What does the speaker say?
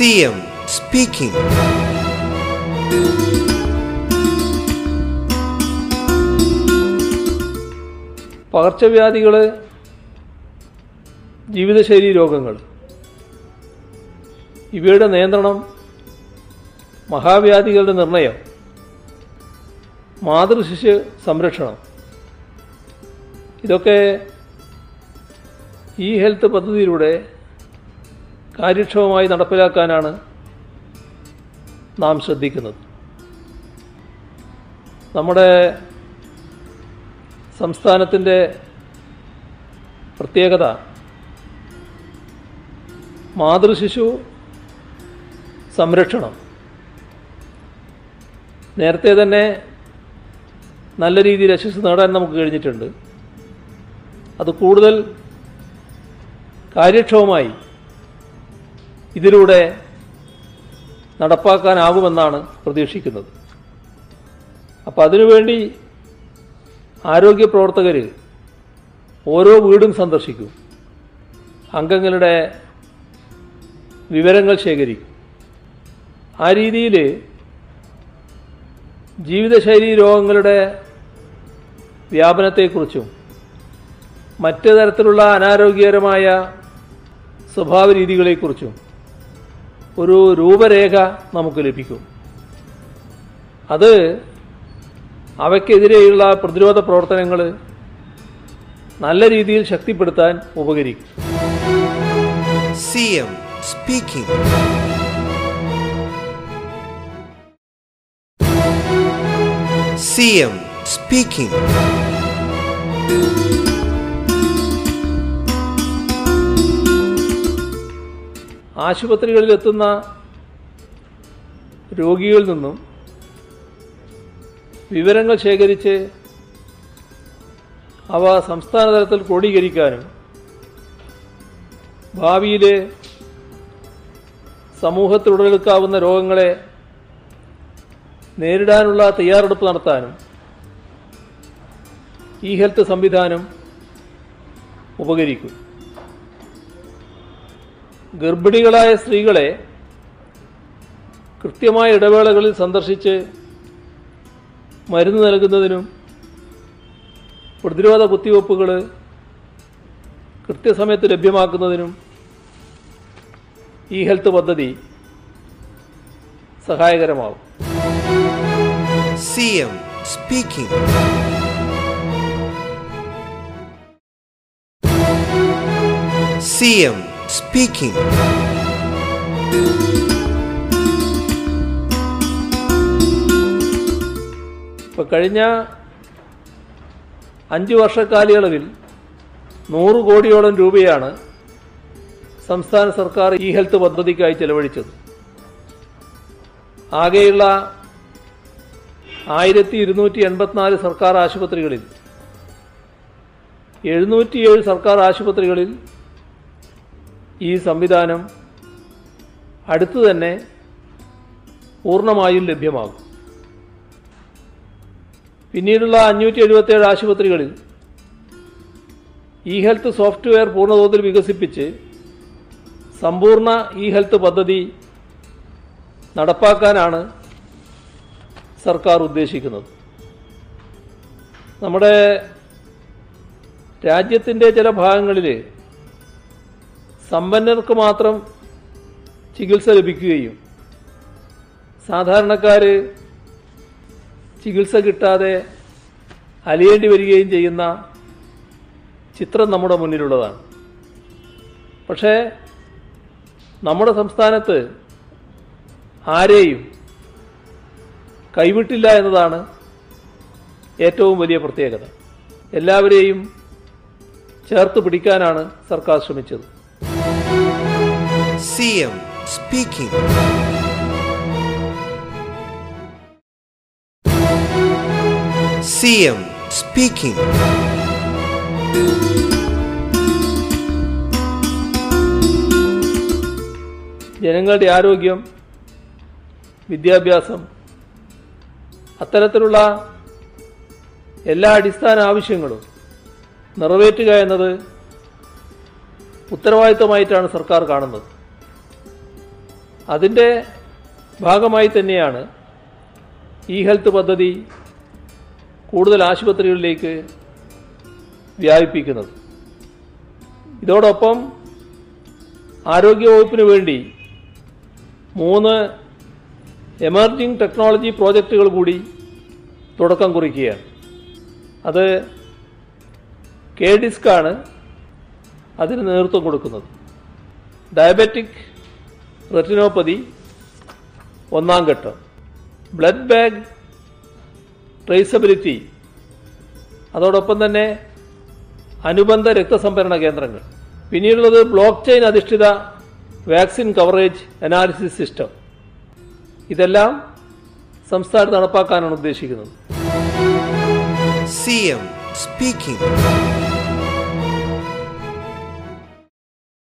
CM speaking പകർച്ചവ്യാധികൾ ജീവിതശൈലി രോഗങ്ങൾ ഇവയുടെ നിയന്ത്രണം മഹാവ്യാധികളുടെ നിർണയം മാതൃശിശു സംരക്ഷണം. ഇതൊക്കെ ഈ ഹെൽത്ത് പദ്ധതിയിലൂടെ കാര്യക്ഷമമായി നടപ്പിലാക്കാനാണ് നാം ശ്രദ്ധിക്കുന്നത്. നമ്മുടെ സംസ്ഥാനത്തിന്റെ പ്രത്യേകത മാതൃശിശു സംരക്ഷണം. നേരത്തെ തന്നെ നല്ല രീതിയിൽ യശസ് നേടാൻ നമുക്ക് കഴിഞ്ഞിട്ടുണ്ട്. അത് കൂടുതൽ കാര്യക്ഷമമായി ഇതിലൂടെ നടപ്പാക്കാനാകുമെന്നാണ് പ്രതീക്ഷിക്കുന്നത്. അപ്പോൾ അതിനുവേണ്ടി ആരോഗ്യ പ്രവർത്തകർ ഓരോ വീടും സന്ദർശിക്കും. അംഗങ്ങളുടെ വിവരങ്ങൾ ശേഖരിക്കും. ആ രീതിയിൽ ജീവിതശൈലി രോഗങ്ങളുടെ വ്യാപനത്തെക്കുറിച്ചും മറ്റ് തരത്തിലുള്ള അനാരോഗ്യകരമായ സ്വഭാവ രീതികളെക്കുറിച്ചും ഒരു രൂപരേഖ നമുക്ക് ലഭിക്കും. അത് അവയ്ക്കെതിരെയുള്ള പ്രതിരോധ പ്രവർത്തനങ്ങൾ നല്ല രീതിയിൽ ശക്തിപ്പെടുത്താൻ ഉപകരിക്കും. CM speaking. CM speaking. ആശുപത്രികളിലെത്തുന്ന രോഗികളിൽ നിന്നും വിവരങ്ങൾ ശേഖരിച്ച് അവ സംസ്ഥാന തലത്തിൽ ക്രോഡീകരിക്കാനും ഭാവിയിലെ സമൂഹത്തിൽ ഉടലെടുക്കാവുന്ന രോഗങ്ങളെ നേരിടാനുള്ള തയ്യാറെടുപ്പ് നടത്താനും ഈ ഹെൽത്ത് സംവിധാനം ഉപകരിക്കും. ഗർഭിണികളായ സ്ത്രീകളെ കൃത്യമായ ഇടവേളകളിൽ സന്ദർശിച്ച് മരുന്ന് നൽകുന്നതിനും പ്രതിരോധ കുത്തിവയ്പ്പുകൾ കൃത്യസമയത്ത് ലഭ്യമാക്കുന്നതിനും ഈ ഹെൽത്ത് പദ്ധതി സഹായകരമാവും. C M CM speaking. ഇപ്പോൾ കഴിഞ്ഞ അഞ്ച് വർഷക്കാലയളവിൽ നൂറ് കോടിയോളം രൂപയാണ് സംസ്ഥാന സർക്കാർ ഇ ഹെൽത്ത് പദ്ധതിക്കായി ചെലവഴിച്ചത് ആകെയുള്ള ആയിരത്തി ഇരുന്നൂറ്റി എൺപത്തിനാല് സർക്കാർ ആശുപത്രികളിൽ എഴുന്നൂറ്റിയേഴ് സർക്കാർ ആശുപത്രികളിൽ ഈ സംവിധാനം അടുത്തു തന്നെ പൂർണമായും ലഭ്യമാകും. പിന്നീടുള്ള അഞ്ഞൂറ്റി എഴുപത്തേഴ് ആശുപത്രികളിൽ ഇ ഹെൽത്ത് സോഫ്റ്റ്വെയർ പൂർണതോതിൽ വികസിപ്പിച്ച് സമ്പൂർണ ഇ ഹെൽത്ത് പദ്ധതി നടപ്പാക്കാനാണ് സർക്കാർ ഉദ്ദേശിക്കുന്നത്. നമ്മുടെ രാജ്യത്തിന്റെ ചില ഭാഗങ്ങളിൽ സമ്പന്നർക്ക് മാത്രം ചികിത്സ ലഭിക്കുകയും സാധാരണക്കാർ ചികിത്സ കിട്ടാതെ അലിയേണ്ടി വരികയും ചെയ്യുന്ന ചിത്രം നമ്മുടെ മുന്നിലുള്ളതാണ്. പക്ഷേ നമ്മുടെ സംസ്ഥാനത്ത് ആരെയും കൈവിട്ടില്ല എന്നതാണ് ഏറ്റവും വലിയ പ്രത്യേകത. എല്ലാവരെയും ചേർത്ത് പിടിക്കാനാണ് സർക്കാർ ശ്രമിച്ചത്. CM സി എം സ്പീക്കിംഗ് ജനങ്ങളുടെ ആരോഗ്യം വിദ്യാഭ്യാസം അത്തരത്തിലുള്ള എല്ലാ അടിസ്ഥാന ആവശ്യങ്ങളും നിറവേറ്റുക എന്നത് ഉത്തരവാദിത്തമായിട്ടാണ് സർക്കാർ കാണുന്നത്. അതിന്റെ ഭാഗമായി തന്നെയാണ് ഇ ഹെൽത്ത് പദ്ധതി കൂടുതൽ ആശുപത്രികളിലേക്ക് വ്യാപിപ്പിക്കുന്നത്. ഇതോടൊപ്പം ആരോഗ്യവകുപ്പിന് വേണ്ടി മൂന്ന് എമർജിംഗ് ടെക്നോളജി പ്രോജക്റ്റുകൾ കൂടി തുടക്കം കുറിക്കുകയാണ്. അത് കെ ഡിസ്കാണ് അതിന് നേതൃത്വം കൊടുക്കുന്നത്. ഡയബറ്റിക് റെറ്റിനോപ്പതി ഒന്നാം ഘട്ടം. ബ്ലഡ് ബാഗ് ട്രേസബിലിറ്റി അതോടൊപ്പം തന്നെ അനുബന്ധ രക്തസംഭരണ കേന്ദ്രങ്ങൾ. പിന്നീടുള്ളത് ബ്ലോക്ക് ചെയിൻ അധിഷ്ഠിത വാക്സിൻ കവറേജ് അനാലിസിസ് സിസ്റ്റം. ഇതെല്ലാം സംസ്ഥാനത്ത് നടപ്പാക്കാനാണ് ഉദ്ദേശിക്കുന്നത്. CM speaking.